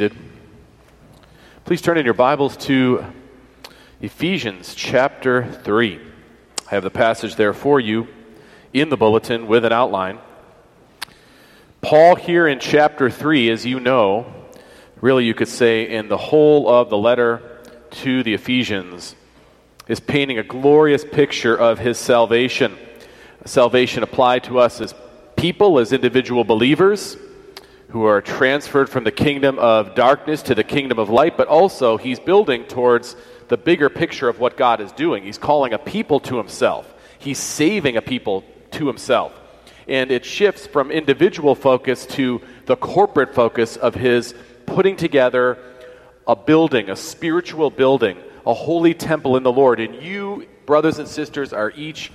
seated. Please turn in your Bibles to Ephesians chapter 3. I have the passage there for you in the bulletin with an outline. Paul, here in chapter 3, as you know, really you could say in the whole of the letter to the Ephesians, is painting a glorious picture of his salvation. Salvation applied to us as people, as individual believers who are transferred from the kingdom of darkness to the kingdom of light, but also he's building towards the bigger picture of what God is doing. He's calling a people to himself, he's saving a people to himself. And it shifts from individual focus to the corporate focus of his putting together a building, a spiritual building, a holy temple in the Lord. And you, brothers and sisters, are each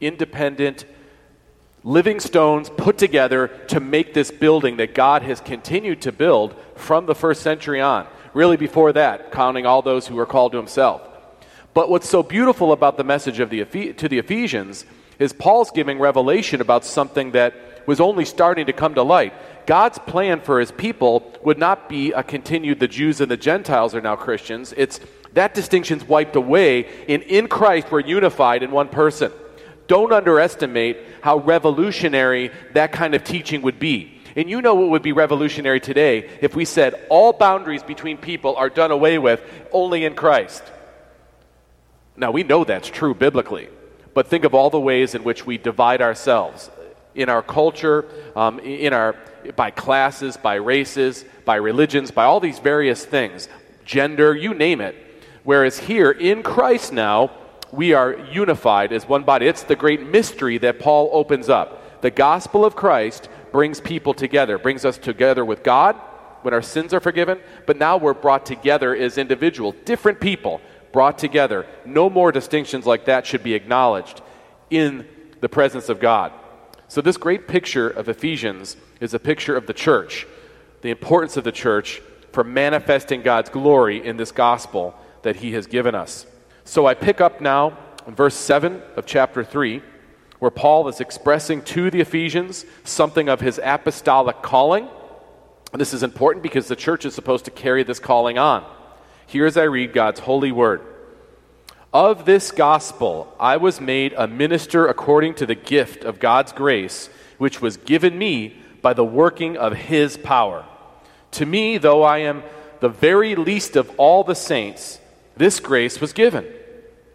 independent living stones put together to make this building that God has continued to build from the first century on. Really, before that, counting all those who were called to himself. But what's so beautiful about the message of the, to the Ephesians is Paul's giving revelation about something that was only starting to come to light. God's plan for his people would not be a continued the Jews and the Gentiles are now Christians. It's that distinction's wiped away, and in Christ we're unified in one person. Don't underestimate how revolutionary that kind of teaching would be. And you know what would be revolutionary today if we said all boundaries between people are done away with only in Christ. Now, we know that's true biblically, but think of all the ways in which we divide ourselves in our culture, um, in our, by classes, by races, by religions, by all these various things, gender, you name it. Whereas here in Christ now, we are unified as one body. It's the great mystery that Paul opens up. The gospel of Christ brings people together, brings us together with God when our sins are forgiven, but now we're brought together as individuals, different people brought together. No more distinctions like that should be acknowledged in the presence of God. So, this great picture of Ephesians is a picture of the church, the importance of the church for manifesting God's glory in this gospel that He has given us. So I pick up now in verse 7 of chapter 3, where Paul is expressing to the Ephesians something of his apostolic calling. This is important because the church is supposed to carry this calling on. Here as I read God's holy word. Of this gospel I was made a minister according to the gift of God's grace, which was given me by the working of his power. To me, though I am the very least of all the saints, this grace was given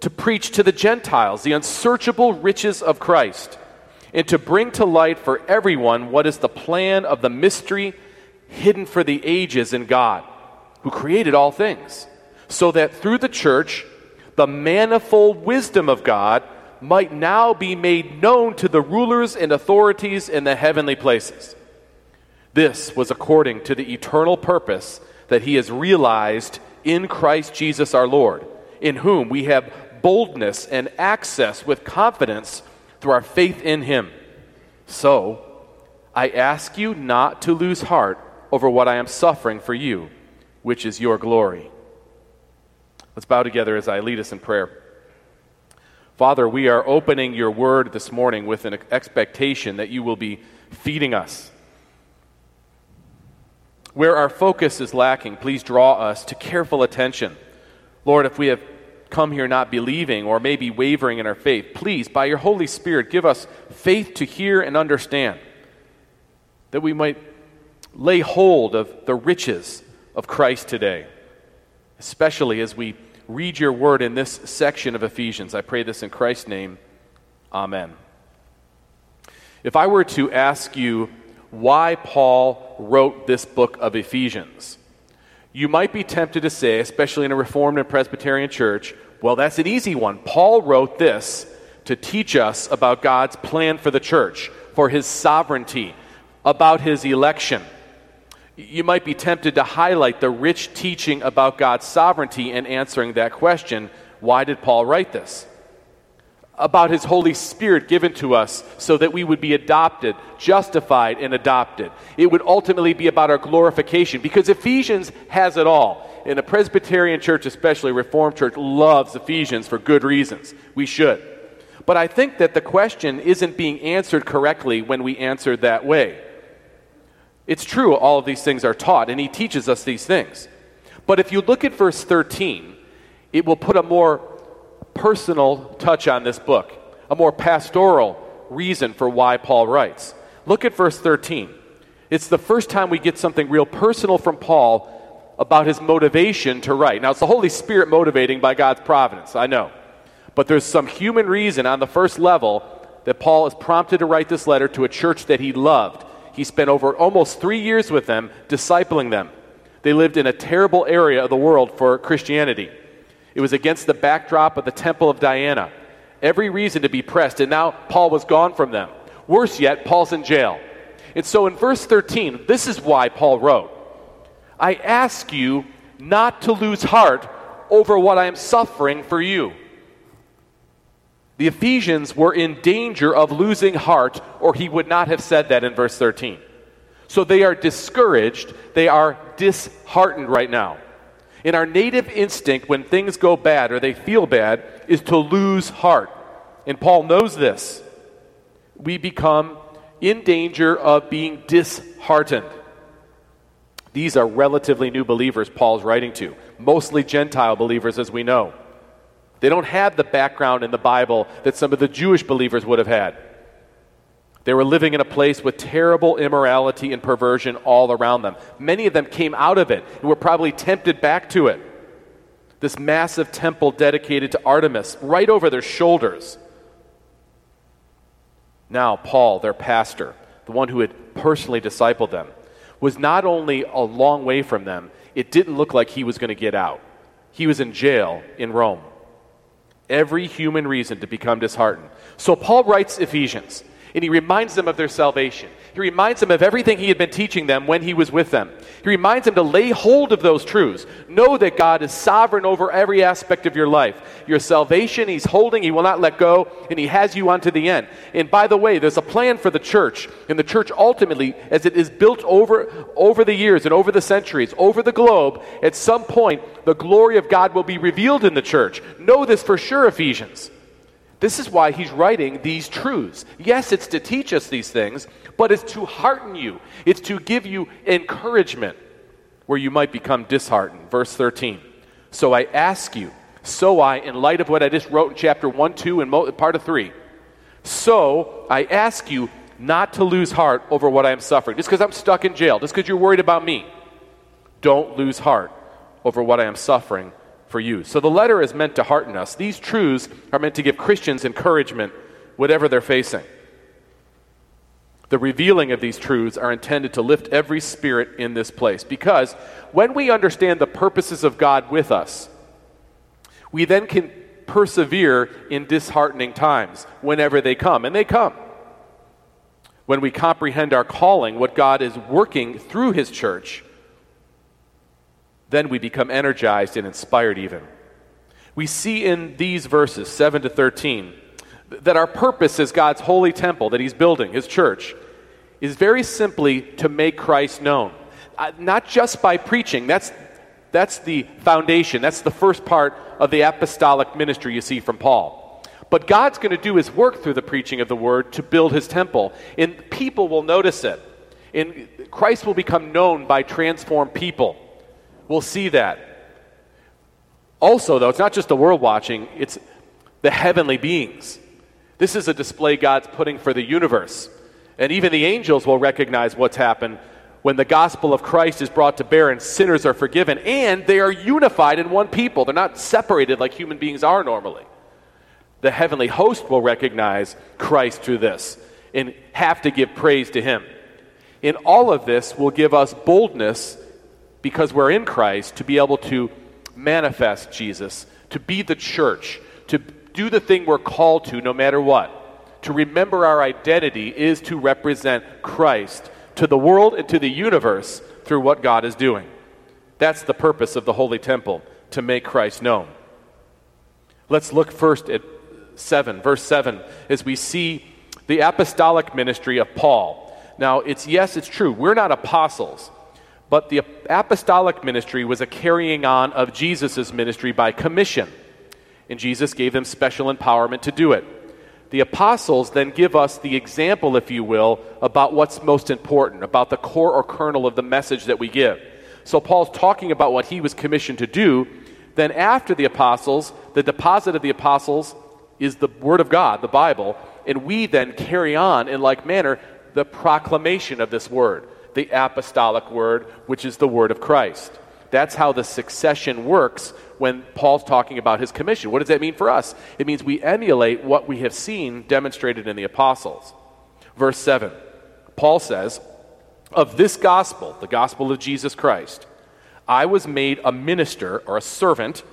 to preach to the Gentiles the unsearchable riches of Christ, and to bring to light for everyone what is the plan of the mystery hidden for the ages in God, who created all things, so that through the church, the manifold wisdom of God might now be made known to the rulers and authorities in the heavenly places. This was according to the eternal purpose that He has realized in Christ Jesus our Lord, in whom we have boldness and access with confidence through our faith in Him. So, I ask you not to lose heart over what I am suffering for you, which is your glory. Let's bow together as I lead us in prayer. Father, we are opening your word this morning with an expectation that you will be feeding us. Where our focus is lacking, please draw us to careful attention. Lord, if we have come here not believing or maybe wavering in our faith, please, by your Holy Spirit, give us faith to hear and understand, that we might lay hold of the riches of Christ today, especially as we read your word in this section of Ephesians. I pray this in Christ's name. Amen. If I were to ask you why Paul wrote this book of Ephesians, you might be tempted to say, especially in a Reformed and Presbyterian church, well, that's an easy one. Paul wrote this to teach us about God's plan for the church, for his sovereignty, about his election. You might be tempted to highlight the rich teaching about God's sovereignty in answering that question why did Paul write this? About his Holy Spirit given to us so that we would be adopted, justified, and adopted. It would ultimately be about our glorification because Ephesians has it all. And the Presbyterian church, especially Reformed church, loves Ephesians for good reasons. We should. But I think that the question isn't being answered correctly when we answer that way. It's true, all of these things are taught, and he teaches us these things. But if you look at verse 13, it will put a more personal touch on this book, a more pastoral reason for why Paul writes. Look at verse 13. It's the first time we get something real personal from Paul about his motivation to write. Now, it's the Holy Spirit motivating by God's providence, I know. But there's some human reason on the first level that Paul is prompted to write this letter to a church that he loved. He spent over almost three years with them, discipling them. They lived in a terrible area of the world for Christianity. It was against the backdrop of the Temple of Diana. Every reason to be pressed, and now Paul was gone from them. Worse yet, Paul's in jail. And so in verse 13, this is why Paul wrote I ask you not to lose heart over what I am suffering for you. The Ephesians were in danger of losing heart, or he would not have said that in verse 13. So they are discouraged, they are disheartened right now. In our native instinct, when things go bad or they feel bad, is to lose heart. And Paul knows this. We become in danger of being disheartened. These are relatively new believers Paul's writing to, mostly Gentile believers, as we know. They don't have the background in the Bible that some of the Jewish believers would have had. They were living in a place with terrible immorality and perversion all around them. Many of them came out of it and were probably tempted back to it. This massive temple dedicated to Artemis, right over their shoulders. Now, Paul, their pastor, the one who had personally discipled them, was not only a long way from them, it didn't look like he was going to get out. He was in jail in Rome every human reason to become disheartened. So Paul writes Ephesians, and he reminds them of their salvation. He reminds them of everything he had been teaching them when he was with them. He reminds them to lay hold of those truths. Know that God is sovereign over every aspect of your life. Your salvation, he's holding, he will not let go, and he has you unto the end. And by the way, there's a plan for the church, and the church ultimately, as it is built over, over the years and over the centuries, over the globe, at some point, the glory of God will be revealed in the church. Know this for sure, Ephesians. This is why he's writing these truths. Yes, it's to teach us these things, but it's to hearten you, it's to give you encouragement where you might become disheartened. Verse 13. So I ask you, so I, in light of what I just wrote in chapter 1, 2, and part of 3, so I ask you not to lose heart over what I am suffering. Just because I'm stuck in jail, just because you're worried about me, don't lose heart over what I am suffering for you. So the letter is meant to hearten us. These truths are meant to give Christians encouragement, whatever they're facing. The revealing of these truths are intended to lift every spirit in this place because when we understand the purposes of God with us, we then can persevere in disheartening times whenever they come, and they come. When we comprehend our calling, what God is working through His church, then we become energized and inspired even. We see in these verses, 7 to 13, that our purpose as God's holy temple that He's building, His church, is very simply to make Christ known. Uh, not just by preaching, that's, that's the foundation, that's the first part of the apostolic ministry you see from Paul. But God's going to do His work through the preaching of the Word to build His temple, and people will notice it. And Christ will become known by transformed people. We'll see that. Also, though, it's not just the world watching, it's the heavenly beings. This is a display God's putting for the universe. And even the angels will recognize what's happened when the gospel of Christ is brought to bear and sinners are forgiven and they are unified in one people. They're not separated like human beings are normally. The heavenly host will recognize Christ through this and have to give praise to him. In all of this will give us boldness because we're in Christ, to be able to manifest Jesus, to be the church, to do the thing we're called to no matter what. To remember our identity is to represent Christ to the world and to the universe through what God is doing. That's the purpose of the Holy Temple, to make Christ known. Let's look first at 7, verse 7, as we see the apostolic ministry of Paul. Now, it's yes, it's true, we're not apostles. But the apostolic ministry was a carrying on of Jesus' ministry by commission. And Jesus gave them special empowerment to do it. the apostles then give us the example, if you will, about what's most important, about the core or kernel of the message that we give. So Paul's talking about what he was commissioned to do. Then, after the apostles, the deposit of the apostles is the Word of God, the Bible, and we then carry on in like manner the proclamation of this Word, the apostolic Word, which is the Word of Christ. That's how the succession works when Paul's talking about his commission. What does that mean for us? It means we emulate what we have seen demonstrated in the apostles. Verse 7, Paul says, Of this gospel, the gospel of Jesus Christ, I was made a minister or a servant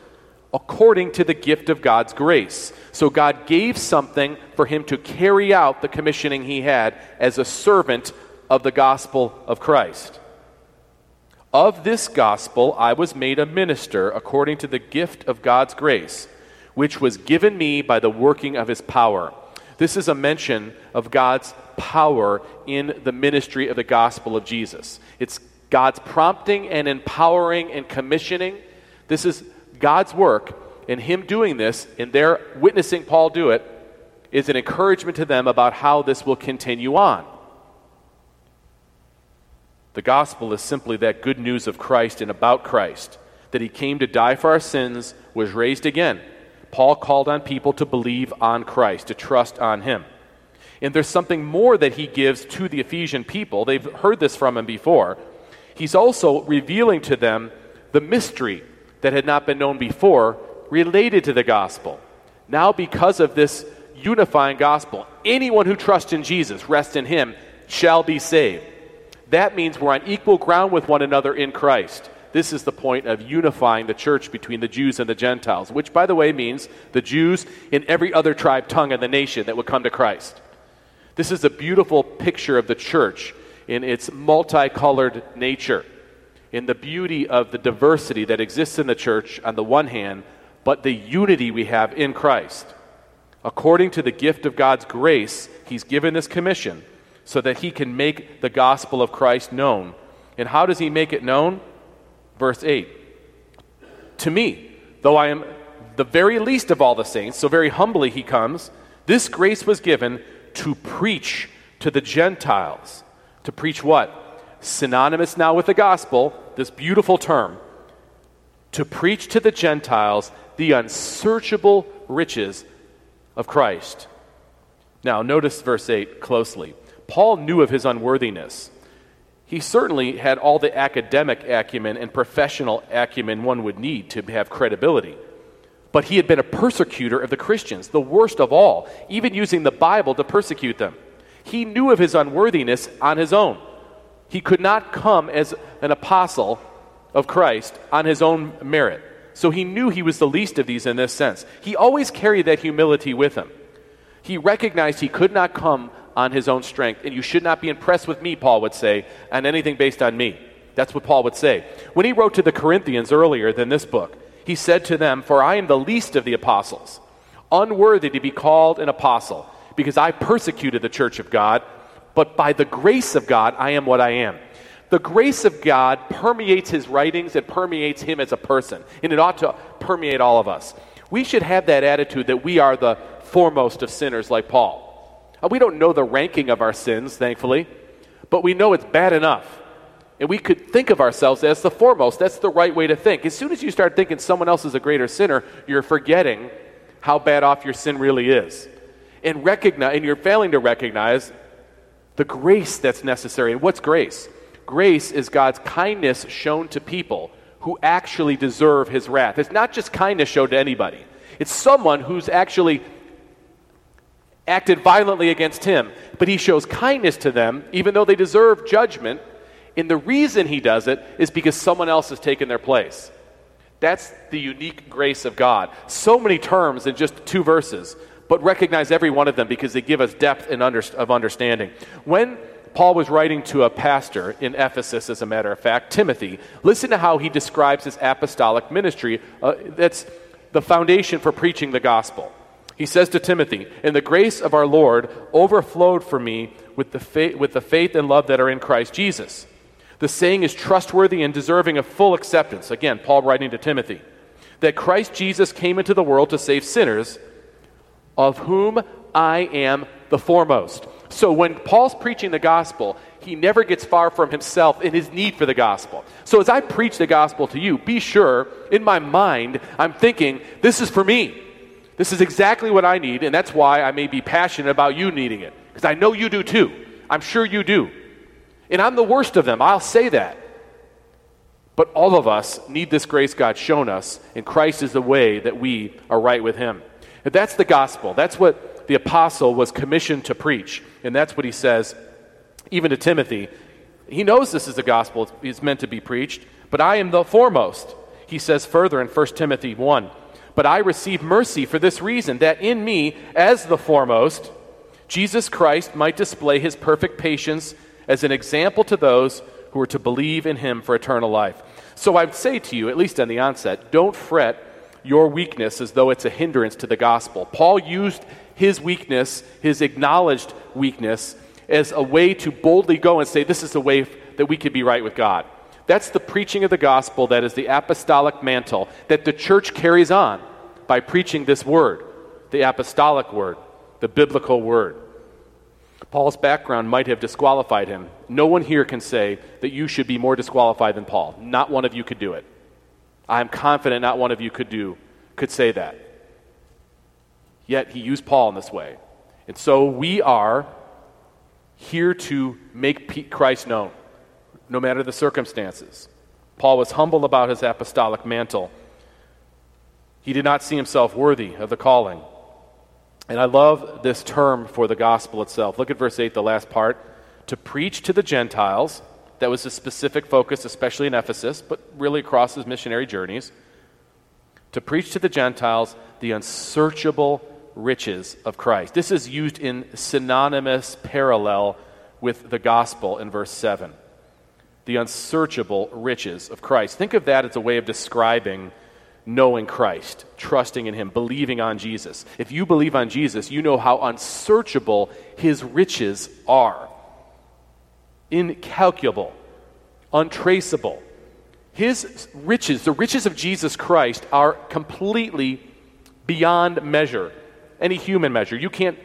according to the gift of God's grace. So God gave something for him to carry out the commissioning he had as a servant of the gospel of Christ. Of this gospel I was made a minister according to the gift of God's grace, which was given me by the working of his power. This is a mention of God's power in the ministry of the gospel of Jesus. It's God's prompting and empowering and commissioning. This is God's work, and Him doing this, and their witnessing Paul do it, is an encouragement to them about how this will continue on. The gospel is simply that good news of Christ and about Christ, that he came to die for our sins, was raised again. Paul called on people to believe on Christ, to trust on him. And there's something more that he gives to the Ephesian people. They've heard this from him before. He's also revealing to them the mystery that had not been known before related to the gospel. Now, because of this unifying gospel, anyone who trusts in Jesus, rests in him, shall be saved. That means we're on equal ground with one another in Christ. This is the point of unifying the church between the Jews and the Gentiles, which, by the way, means the Jews in every other tribe, tongue, and the nation that would come to Christ. This is a beautiful picture of the church in its multicolored nature, in the beauty of the diversity that exists in the church on the one hand, but the unity we have in Christ. According to the gift of God's grace, He's given this commission so that he can make the gospel of Christ known. And how does he make it known? Verse 8 To me, though I am the very least of all the saints, so very humbly he comes, this grace was given to preach to the Gentiles. To preach what? Synonymous now with the gospel, this beautiful term. To preach to the Gentiles the unsearchable riches of Christ. Now, notice verse 8 closely. Paul knew of his unworthiness. He certainly had all the academic acumen and professional acumen one would need to have credibility. But he had been a persecutor of the Christians, the worst of all, even using the Bible to persecute them. He knew of his unworthiness on his own. He could not come as an apostle of Christ on his own merit. So he knew he was the least of these in this sense. He always carried that humility with him. He recognized he could not come on his own strength. And you should not be impressed with me, Paul would say, on anything based on me. That's what Paul would say. When he wrote to the Corinthians earlier than this book, he said to them, For I am the least of the apostles, unworthy to be called an apostle, because I persecuted the church of God, but by the grace of God, I am what I am. The grace of God permeates his writings, it permeates him as a person, and it ought to permeate all of us. We should have that attitude that we are the foremost of sinners, like Paul. Uh, we don't know the ranking of our sins, thankfully, but we know it's bad enough. And we could think of ourselves as the foremost. That's the right way to think. As soon as you start thinking someone else is a greater sinner, you're forgetting how bad off your sin really is. And recognize and you're failing to recognize the grace that's necessary. And what's grace? Grace is God's kindness shown to people who actually deserve his wrath. It's not just kindness shown to anybody. It's someone who's actually acted violently against him, but he shows kindness to them, even though they deserve judgment. And the reason he does it is because someone else has taken their place. That's the unique grace of God. So many terms in just two verses, but recognize every one of them because they give us depth and under, of understanding. When Paul was writing to a pastor in Ephesus, as a matter of fact, Timothy, listen to how he describes his apostolic ministry. Uh, that's the foundation for preaching the gospel. He says to Timothy, And the grace of our Lord overflowed for me with the, faith, with the faith and love that are in Christ Jesus. The saying is trustworthy and deserving of full acceptance. Again, Paul writing to Timothy, that Christ Jesus came into the world to save sinners, of whom I am the foremost. So when Paul's preaching the gospel, he never gets far from himself in his need for the gospel. So as I preach the gospel to you, be sure in my mind, I'm thinking, this is for me. This is exactly what I need, and that's why I may be passionate about you needing it. Because I know you do too. I'm sure you do. And I'm the worst of them. I'll say that. But all of us need this grace God's shown us, and Christ is the way that we are right with Him. And that's the gospel. That's what the apostle was commissioned to preach. And that's what he says, even to Timothy. He knows this is the gospel, it's meant to be preached, but I am the foremost. He says further in 1 Timothy 1 But I receive mercy for this reason, that in me, as the foremost, Jesus Christ might display his perfect patience as an example to those who are to believe in him for eternal life. So I would say to you, at least on the onset, don't fret your weakness as though it's a hindrance to the gospel. Paul used his weakness, his acknowledged weakness, as a way to boldly go and say, This is the way that we could be right with God. That's the preaching of the gospel that is the apostolic mantle that the church carries on by preaching this word, the apostolic word, the biblical word. Paul's background might have disqualified him. No one here can say that you should be more disqualified than Paul. Not one of you could do it. I'm confident not one of you could do could say that. Yet he used Paul in this way. And so we are here to make Christ known, no matter the circumstances. Paul was humble about his apostolic mantle. He did not see himself worthy of the calling. And I love this term for the gospel itself. Look at verse 8, the last part. To preach to the Gentiles, that was a specific focus, especially in Ephesus, but really across his missionary journeys. To preach to the Gentiles the unsearchable riches of Christ. This is used in synonymous parallel with the gospel in verse 7. The unsearchable riches of Christ. Think of that as a way of describing knowing Christ, trusting in Him, believing on Jesus. If you believe on Jesus, you know how unsearchable His riches are incalculable, untraceable. His riches, the riches of Jesus Christ, are completely beyond measure, any human measure. You can't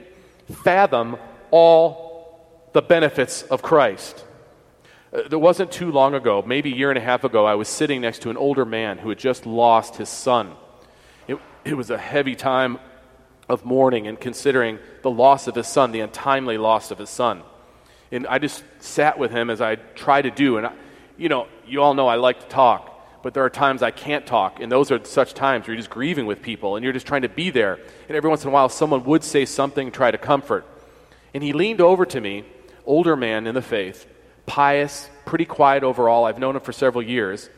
fathom all the benefits of Christ. Uh, there wasn't too long ago, maybe a year and a half ago, I was sitting next to an older man who had just lost his son. It, it was a heavy time of mourning and considering the loss of his son, the untimely loss of his son. And I just sat with him as I try to do. And, I, you know, you all know I like to talk, but there are times I can't talk. And those are such times where you're just grieving with people and you're just trying to be there. And every once in a while, someone would say something, try to comfort. And he leaned over to me, older man in the faith, pious, pretty quiet overall. I've known him for several years.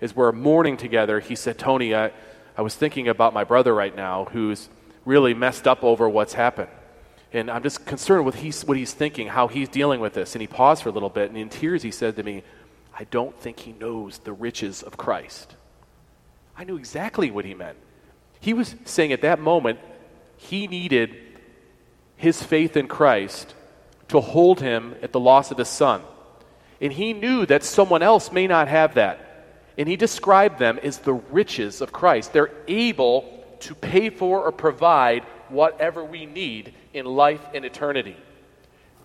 As we're mourning together, he said, Tony, I, I was thinking about my brother right now who's really messed up over what's happened. And I'm just concerned with he's, what he's thinking, how he's dealing with this. And he paused for a little bit, and in tears, he said to me, I don't think he knows the riches of Christ. I knew exactly what he meant. He was saying at that moment, he needed his faith in Christ to hold him at the loss of his son. And he knew that someone else may not have that. And he described them as the riches of Christ. They're able to pay for or provide whatever we need in life and eternity.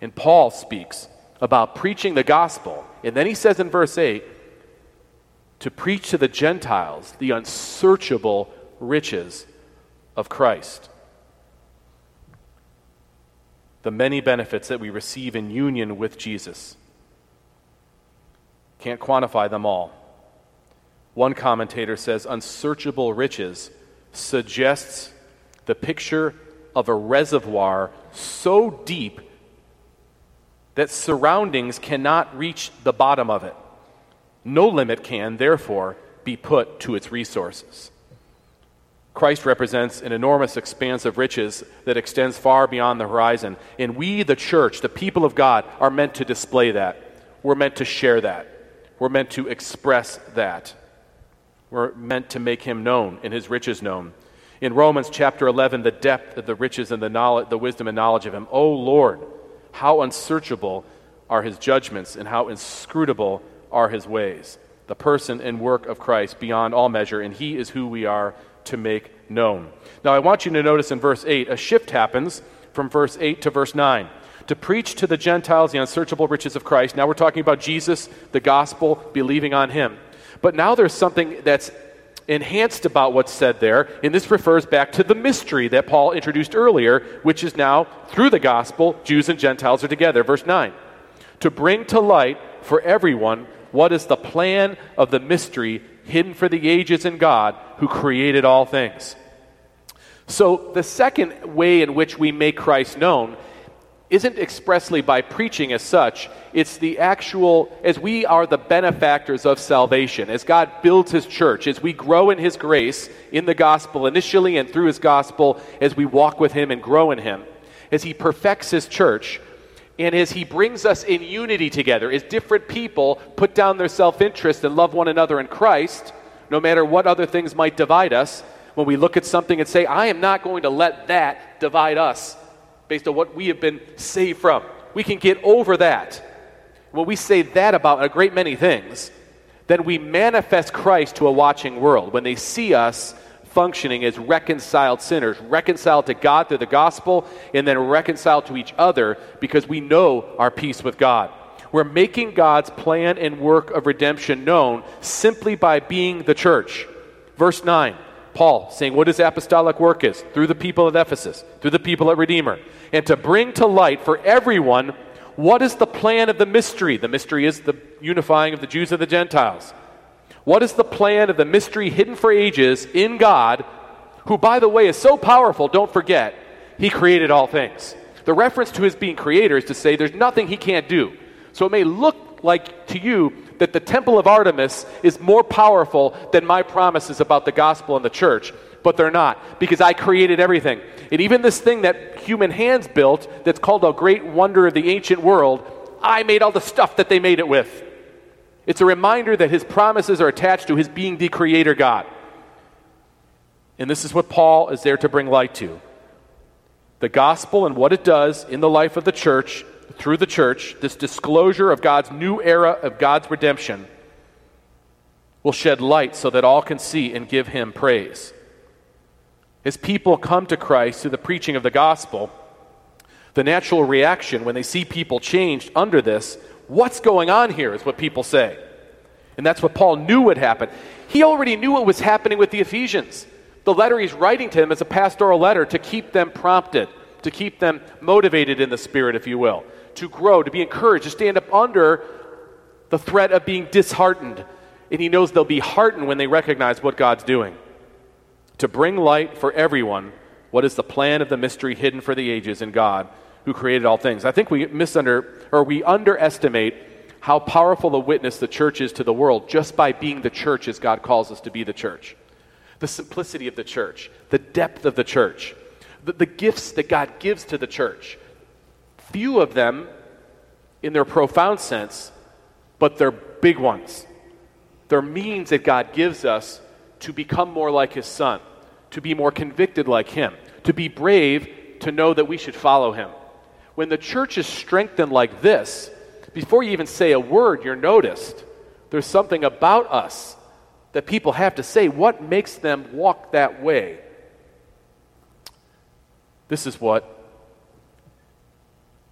And Paul speaks about preaching the gospel. And then he says in verse 8, to preach to the Gentiles the unsearchable riches of Christ. The many benefits that we receive in union with Jesus. Can't quantify them all. One commentator says unsearchable riches suggests the picture of a reservoir so deep that surroundings cannot reach the bottom of it. No limit can, therefore, be put to its resources. Christ represents an enormous expanse of riches that extends far beyond the horizon. And we, the church, the people of God, are meant to display that. We're meant to share that. We're meant to express that. We're meant to make him known and his riches known. In Romans chapter 11, the depth of the riches and the, knowledge, the wisdom and knowledge of him. Oh Lord, how unsearchable are his judgments and how inscrutable are his ways. The person and work of Christ beyond all measure, and he is who we are to make known. Now, I want you to notice in verse 8, a shift happens from verse 8 to verse 9. To preach to the Gentiles the unsearchable riches of Christ. Now we're talking about Jesus, the gospel, believing on him. But now there's something that's enhanced about what's said there, and this refers back to the mystery that Paul introduced earlier, which is now, through the gospel, Jews and Gentiles are together. Verse 9. To bring to light for everyone what is the plan of the mystery hidden for the ages in God who created all things. So, the second way in which we make Christ known isn't expressly by preaching as such. It's the actual, as we are the benefactors of salvation, as God builds His church, as we grow in His grace in the gospel initially and through His gospel, as we walk with Him and grow in Him, as He perfects His church, and as He brings us in unity together, as different people put down their self interest and love one another in Christ, no matter what other things might divide us, when we look at something and say, I am not going to let that divide us based on what we have been saved from. We can get over that. When we say that about a great many things, then we manifest Christ to a watching world. When they see us functioning as reconciled sinners, reconciled to God through the gospel, and then reconciled to each other because we know our peace with God. We're making God's plan and work of redemption known simply by being the church. Verse 9 Paul saying what his apostolic work is through the people at Ephesus, through the people at Redeemer, and to bring to light for everyone what is the plan of the mystery. The mystery is the unifying of the Jews and the Gentiles. What is the plan of the mystery hidden for ages in God, who, by the way, is so powerful, don't forget, he created all things. The reference to his being creator is to say there's nothing he can't do. So it may look like to you that the temple of Artemis is more powerful than my promises about the gospel and the church, but they're not, because I created everything. And even this thing that human hands built, that's called a great wonder of the ancient world, I made all the stuff that they made it with. It's a reminder that his promises are attached to his being the creator God. And this is what Paul is there to bring light to. The gospel and what it does in the life of the church through the church, this disclosure of God's new era of God's redemption will shed light so that all can see and give him praise. As people come to Christ through the preaching of the gospel, the natural reaction when they see people changed under this, what's going on here, is what people say. And that's what Paul knew would happen. He already knew what was happening with the Ephesians. The letter he's writing to them is a pastoral letter to keep them prompted, to keep them motivated in the Spirit, if you will to grow, to be encouraged, to stand up under the threat of being disheartened. And he knows they'll be heartened when they recognize what God's doing. To bring light for everyone what is the plan of the mystery hidden for the ages in God who created all things. I think we misunder or we underestimate how powerful a witness the church is to the world just by being the church as God calls us to be the church. The simplicity of the church, the depth of the church, the, the gifts that God gives to the church few of them in their profound sense, but they're big ones. They're means that God gives us to become more like His Son, to be more convicted like Him, to be brave, to know that we should follow Him. When the church is strengthened like this, before you even say a word, you're noticed. There's something about us that people have to say. What makes them walk that way? This is what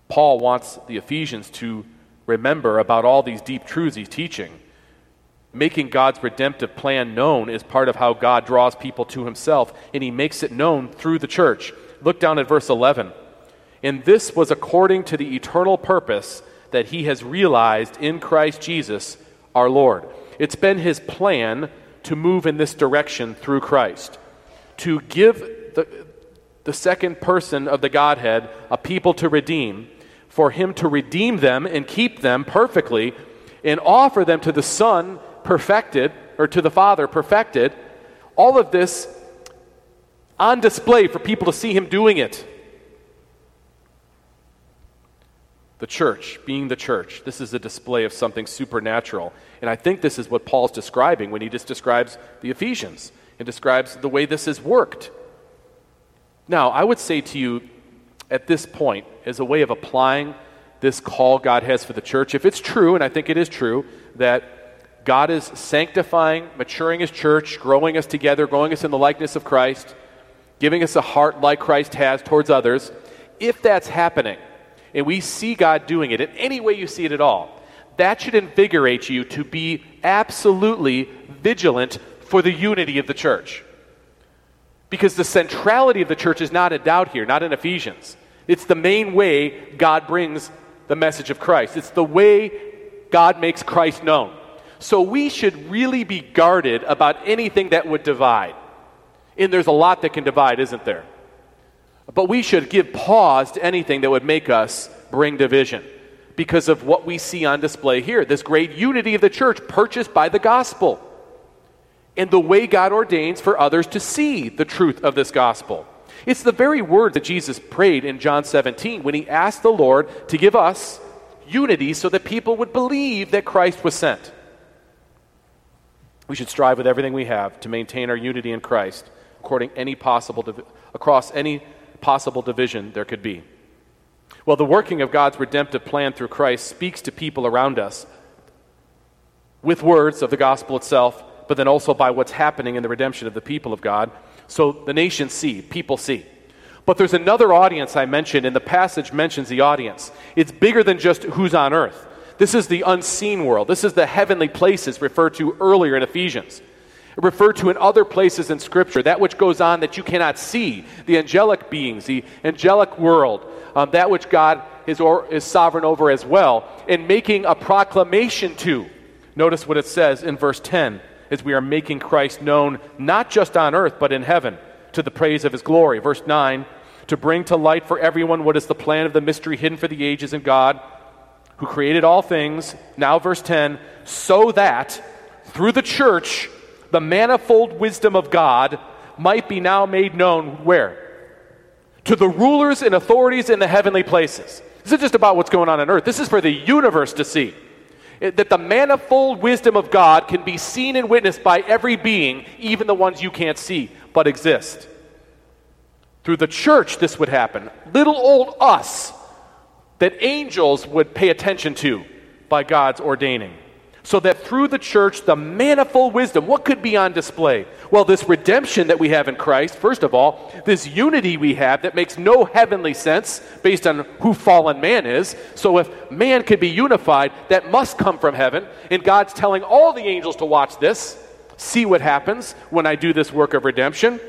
Paul wants the Ephesians to remember about all these deep truths he's teaching. Making God's redemptive plan known is part of how God draws people to himself, and he makes it known through the church. Look down at verse 11. And this was according to the eternal purpose that he has realized in Christ Jesus our Lord. It's been his plan to move in this direction through Christ, to give the, the second person of the Godhead a people to redeem for him to redeem them and keep them perfectly and offer them to the Son perfected, or to the Father perfected. All of this on display for people to see him doing it. The church, being the church, this is a display of something supernatural. And I think this is what Paul's describing when he just describes the Ephesians and describes the way this has worked. Now, I would say to you at this point as a way of applying this call God has for the church. If it's true, and I think it is true, that God is sanctifying, maturing His church, growing us together, growing us in the likeness of Christ, giving us a heart like Christ has towards others, if that's happening, and we see God doing it in any way you see it at all, that should invigorate you to be absolutely vigilant for the unity of the church. Because the centrality of the church is not in doubt here, not in Ephesians. It's the main way God brings the message of Christ, it's the way God makes Christ known. So we should really be guarded about anything that would divide. And there's a lot that can divide, isn't there? But we should give pause to anything that would make us bring division because of what we see on display here this great unity of the church purchased by the gospel and the way God ordains for others to see the truth of this gospel. It's the very word that Jesus prayed in John 17 when he asked the Lord to give us unity so that people would believe that Christ was sent. We should strive with everything we have to maintain our unity in Christ according any possible divi- across any possible division there could be. Well, the working of God's redemptive plan through Christ speaks to people around us with words of the gospel itself, but then also by what's happening in the redemption of the people of God. So the nations see, people see. But there's another audience I mentioned, and the passage mentions the audience. It's bigger than just who's on earth. This is the unseen world. This is the heavenly places referred to earlier in Ephesians. Referred to in other places in Scripture, that which goes on that you cannot see, the angelic beings, the angelic world, um, that which God is, or, is sovereign over as well, and making a proclamation to. Notice what it says in verse 10 as we are making Christ known not just on earth, but in heaven, to the praise of his glory. Verse 9 to bring to light for everyone what is the plan of the mystery hidden for the ages in God, who created all things. Now, verse 10 so that through the church, the manifold wisdom of God might be now made known where? To the rulers and authorities in the heavenly places. This isn't just about what's going on on earth, this is for the universe to see. It, that the manifold wisdom of God can be seen and witnessed by every being, even the ones you can't see, but exist. Through the church, this would happen. Little old us that angels would pay attention to by God's ordaining so that through the church, the manifold wisdom, what could be on display? Well, this redemption that we have in Christ, first of all, this unity we have that makes no heavenly sense based on who fallen man is. So if man could be unified, that must come from heaven. And God's telling all the angels to watch this, see what happens when I do this work of redemption.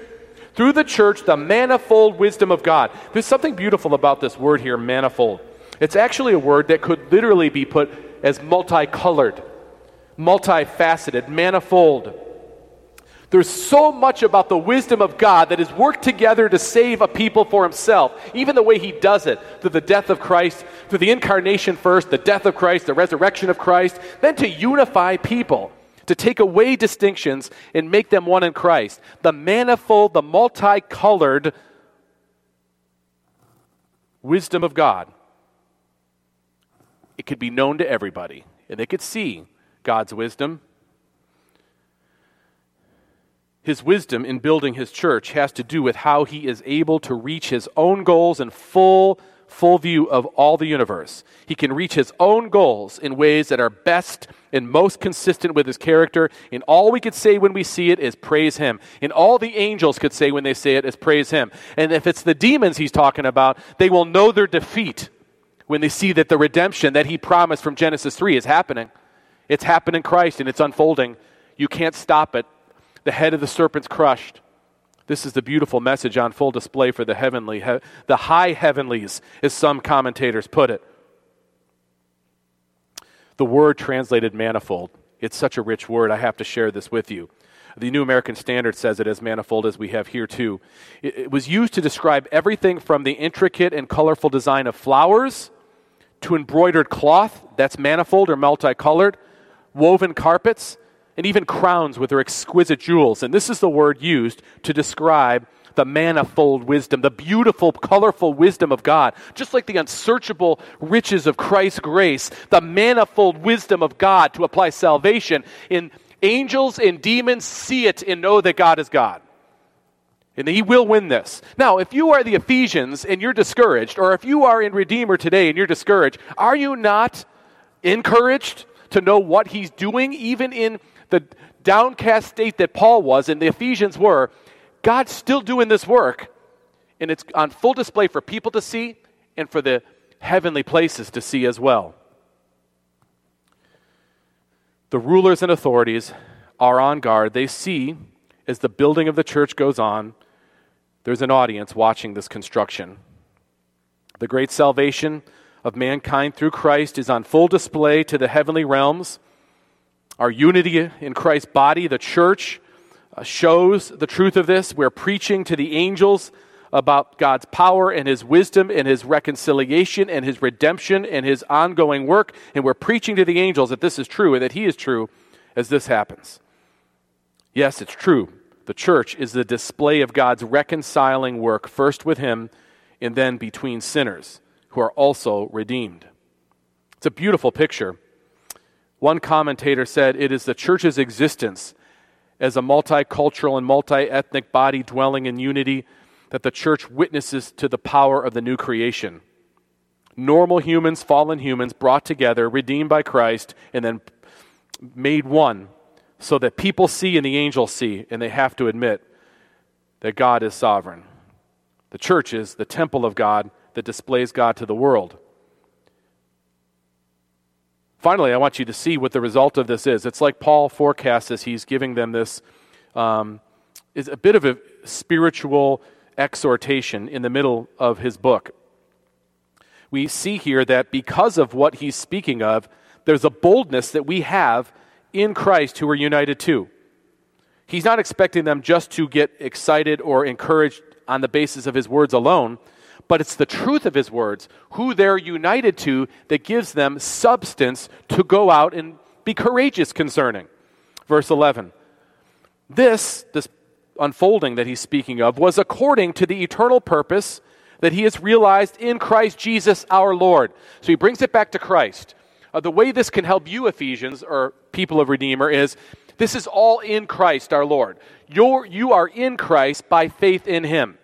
Through the church, the manifold wisdom of God. There's something beautiful about this word here, manifold. It's actually a word that could literally be put as multicolored multifaceted, manifold. There's so much about the wisdom of God that is worked together to save a people for himself, even the way he does it through the death of Christ, through the incarnation first, the death of Christ, the resurrection of Christ, then to unify people, to take away distinctions and make them one in Christ. The manifold, the multicolored wisdom of God. It could be known to everybody, and they could see God's wisdom. His wisdom in building his church has to do with how he is able to reach his own goals in full full view of all the universe. He can reach his own goals in ways that are best and most consistent with his character. And all we could say when we see it is praise him. And all the angels could say when they say it is praise him. And if it's the demons he's talking about, they will know their defeat when they see that the redemption that he promised from Genesis 3 is happening. It's happened in Christ and it's unfolding. You can't stop it. The head of the serpent's crushed. This is the beautiful message on full display for the heavenly, the high heavenlies, as some commentators put it. The word translated manifold. It's such a rich word. I have to share this with you. The New American Standard says it as manifold as we have here too. It, it was used to describe everything from the intricate and colorful design of flowers to embroidered cloth, that's manifold or multicolored, woven carpets, and even crowns with their exquisite jewels. And this is the word used to describe the manifold wisdom, the beautiful, colorful wisdom of God. Just like the unsearchable riches of Christ's grace, the manifold wisdom of God to apply salvation. In angels and demons see it and know that God is God. And he will win this. Now, if you are the Ephesians and you're discouraged, or if you are in Redeemer today and you're discouraged, are you not encouraged to know what he's doing, even in the downcast state that Paul was and the Ephesians were? God's still doing this work. And it's on full display for people to see and for the heavenly places to see as well. The rulers and authorities are on guard. They see as the building of the church goes on, there's an audience watching this construction. The great salvation of mankind through Christ is on full display to the heavenly realms. Our unity in Christ's body, the church, uh, shows the truth of this. We're preaching to the angels about God's power and His wisdom and His reconciliation and His redemption and His ongoing work. And we're preaching to the angels that this is true and that He is true as this happens. Yes, it's true. The church is the display of God's reconciling work, first with Him and then between sinners who are also redeemed. It's a beautiful picture. One commentator said it is the church's existence as a multicultural and multi ethnic body dwelling in unity that the church witnesses to the power of the new creation. Normal humans, fallen humans, brought together, redeemed by Christ, and then made one so that people see and the angels see, and they have to admit that God is sovereign. The church is the temple of God that displays God to the world. Finally, I want you to see what the result of this is. It's like Paul forecasts as he's giving them this um, is a bit of a spiritual exhortation in the middle of his book. We see here that because of what he's speaking of, there's a boldness that we have in Christ who are united to. He's not expecting them just to get excited or encouraged on the basis of his words alone, but it's the truth of his words, who they're united to, that gives them substance to go out and be courageous concerning. Verse 11. This, this unfolding that he's speaking of, was according to the eternal purpose that he has realized in Christ Jesus our Lord. So he brings it back to Christ. Uh, the way this can help you, Ephesians, or people of Redeemer, is this is all in Christ our Lord. You're, you are in Christ by faith in him.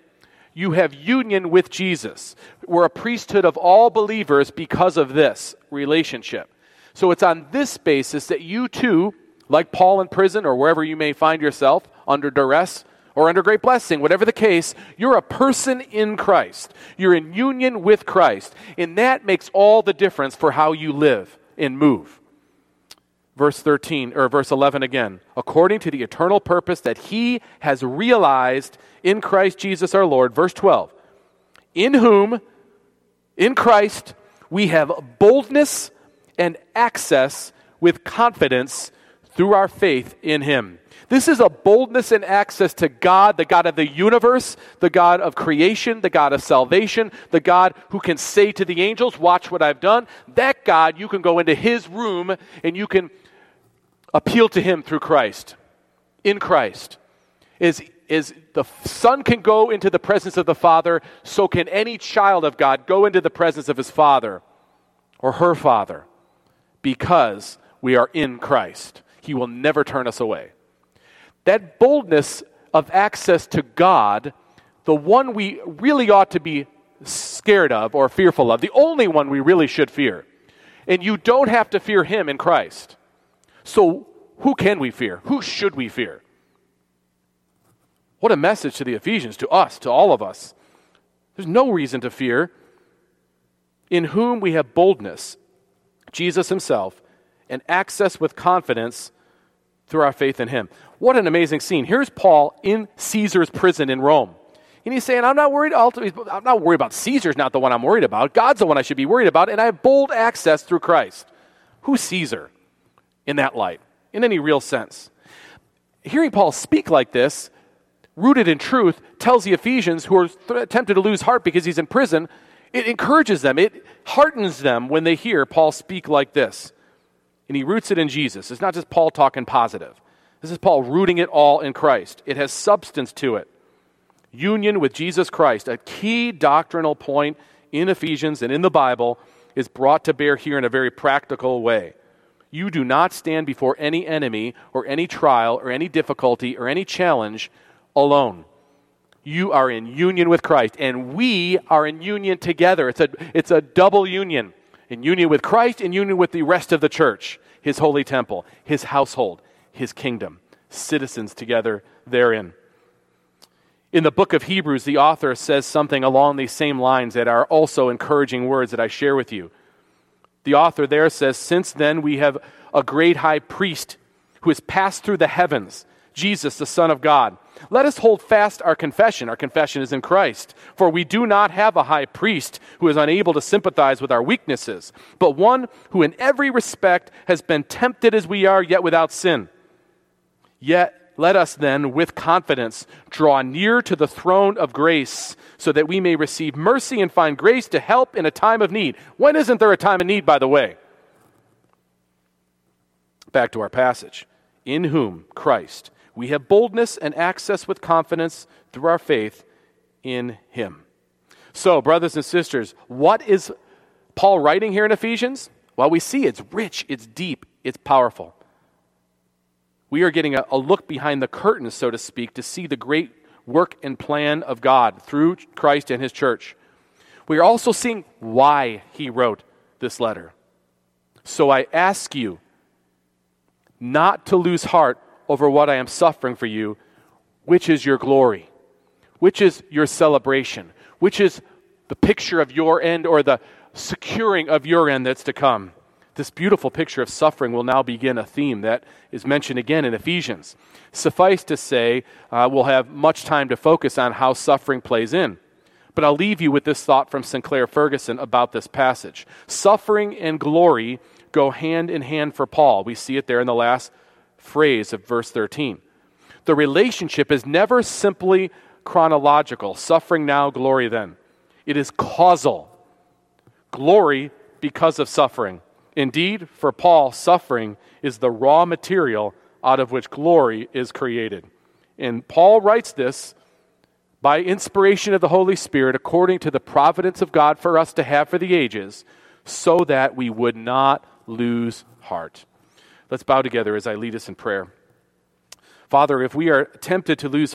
You have union with Jesus. We're a priesthood of all believers because of this relationship. So it's on this basis that you too, like Paul in prison or wherever you may find yourself under duress or under great blessing, whatever the case, you're a person in Christ. You're in union with Christ. And that makes all the difference for how you live and move. Verse 13 or verse 11 again. According to the eternal purpose that he has realized in Christ Jesus our Lord. Verse 12. In whom in Christ we have boldness and access with confidence through our faith in him. This is a boldness and access to God, the God of the universe, the God of creation, the God of salvation, the God who can say to the angels, Watch what I've done. That God, you can go into his room and you can appeal to him through Christ. In Christ. Is, is the Son can go into the presence of the Father, so can any child of God go into the presence of his Father or her Father because we are in Christ. He will never turn us away that boldness of access to God, the one we really ought to be scared of or fearful of, the only one we really should fear. And you don't have to fear him in Christ. So, who can we fear? Who should we fear? What a message to the Ephesians, to us, to all of us. There's no reason to fear. In whom we have boldness, Jesus himself, and access with confidence through our faith in him. What an amazing scene. Here's Paul in Caesar's prison in Rome. And he's saying, I'm not worried. I'm not worried about Caesar's not the one I'm worried about. God's the one I should be worried about, and I have bold access through Christ. Who's Caesar in that light, in any real sense? Hearing Paul speak like this, rooted in truth, tells the Ephesians who are th- tempted to lose heart because he's in prison, it encourages them, it heartens them when they hear Paul speak like this. And he roots it in Jesus. It's not just Paul talking positive. This is Paul rooting it all in Christ. It has substance to it. Union with Jesus Christ, a key doctrinal point in Ephesians and in the Bible, is brought to bear here in a very practical way. You do not stand before any enemy or any trial or any difficulty or any challenge alone. You are in union with Christ, and we are in union together. It's a, it's a double union in union with Christ, in union with the rest of the church, his holy temple, his household, his kingdom, citizens together therein. In the book of Hebrews, the author says something along these same lines that are also encouraging words that I share with you. The author there says, Since then we have a great high priest who has passed through the heavens, Jesus, the Son of God. Let us hold fast our confession. Our confession is in Christ. For we do not have a high priest who is unable to sympathize with our weaknesses, but one who in every respect has been tempted as we are, yet without sin. Yet let us then, with confidence, draw near to the throne of grace so that we may receive mercy and find grace to help in a time of need. When isn't there a time of need, by the way? Back to our passage. In whom, Christ, we have boldness and access with confidence through our faith in him. So, brothers and sisters, what is Paul writing here in Ephesians? Well, we see it's rich, it's deep, it's powerful we are getting a, a look behind the curtain, so to speak, to see the great work and plan of God through Christ and his church. We are also seeing why he wrote this letter. So I ask you not to lose heart over what I am suffering for you, which is your glory, which is your celebration, which is the picture of your end or the securing of your end that's to come. This beautiful picture of suffering will now begin a theme that is mentioned again in Ephesians. Suffice to say, uh, we'll have much time to focus on how suffering plays in. But I'll leave you with this thought from Sinclair Ferguson about this passage. Suffering and glory go hand in hand for Paul. We see it there in the last phrase of verse 13. The relationship is never simply chronological suffering now, glory then. It is causal. Glory because of suffering. Indeed, for Paul, suffering is the raw material out of which glory is created. And Paul writes this by inspiration of the Holy Spirit according to the providence of God for us to have for the ages, so that we would not lose heart. Let's bow together as I lead us in prayer. Father, if we are tempted to lose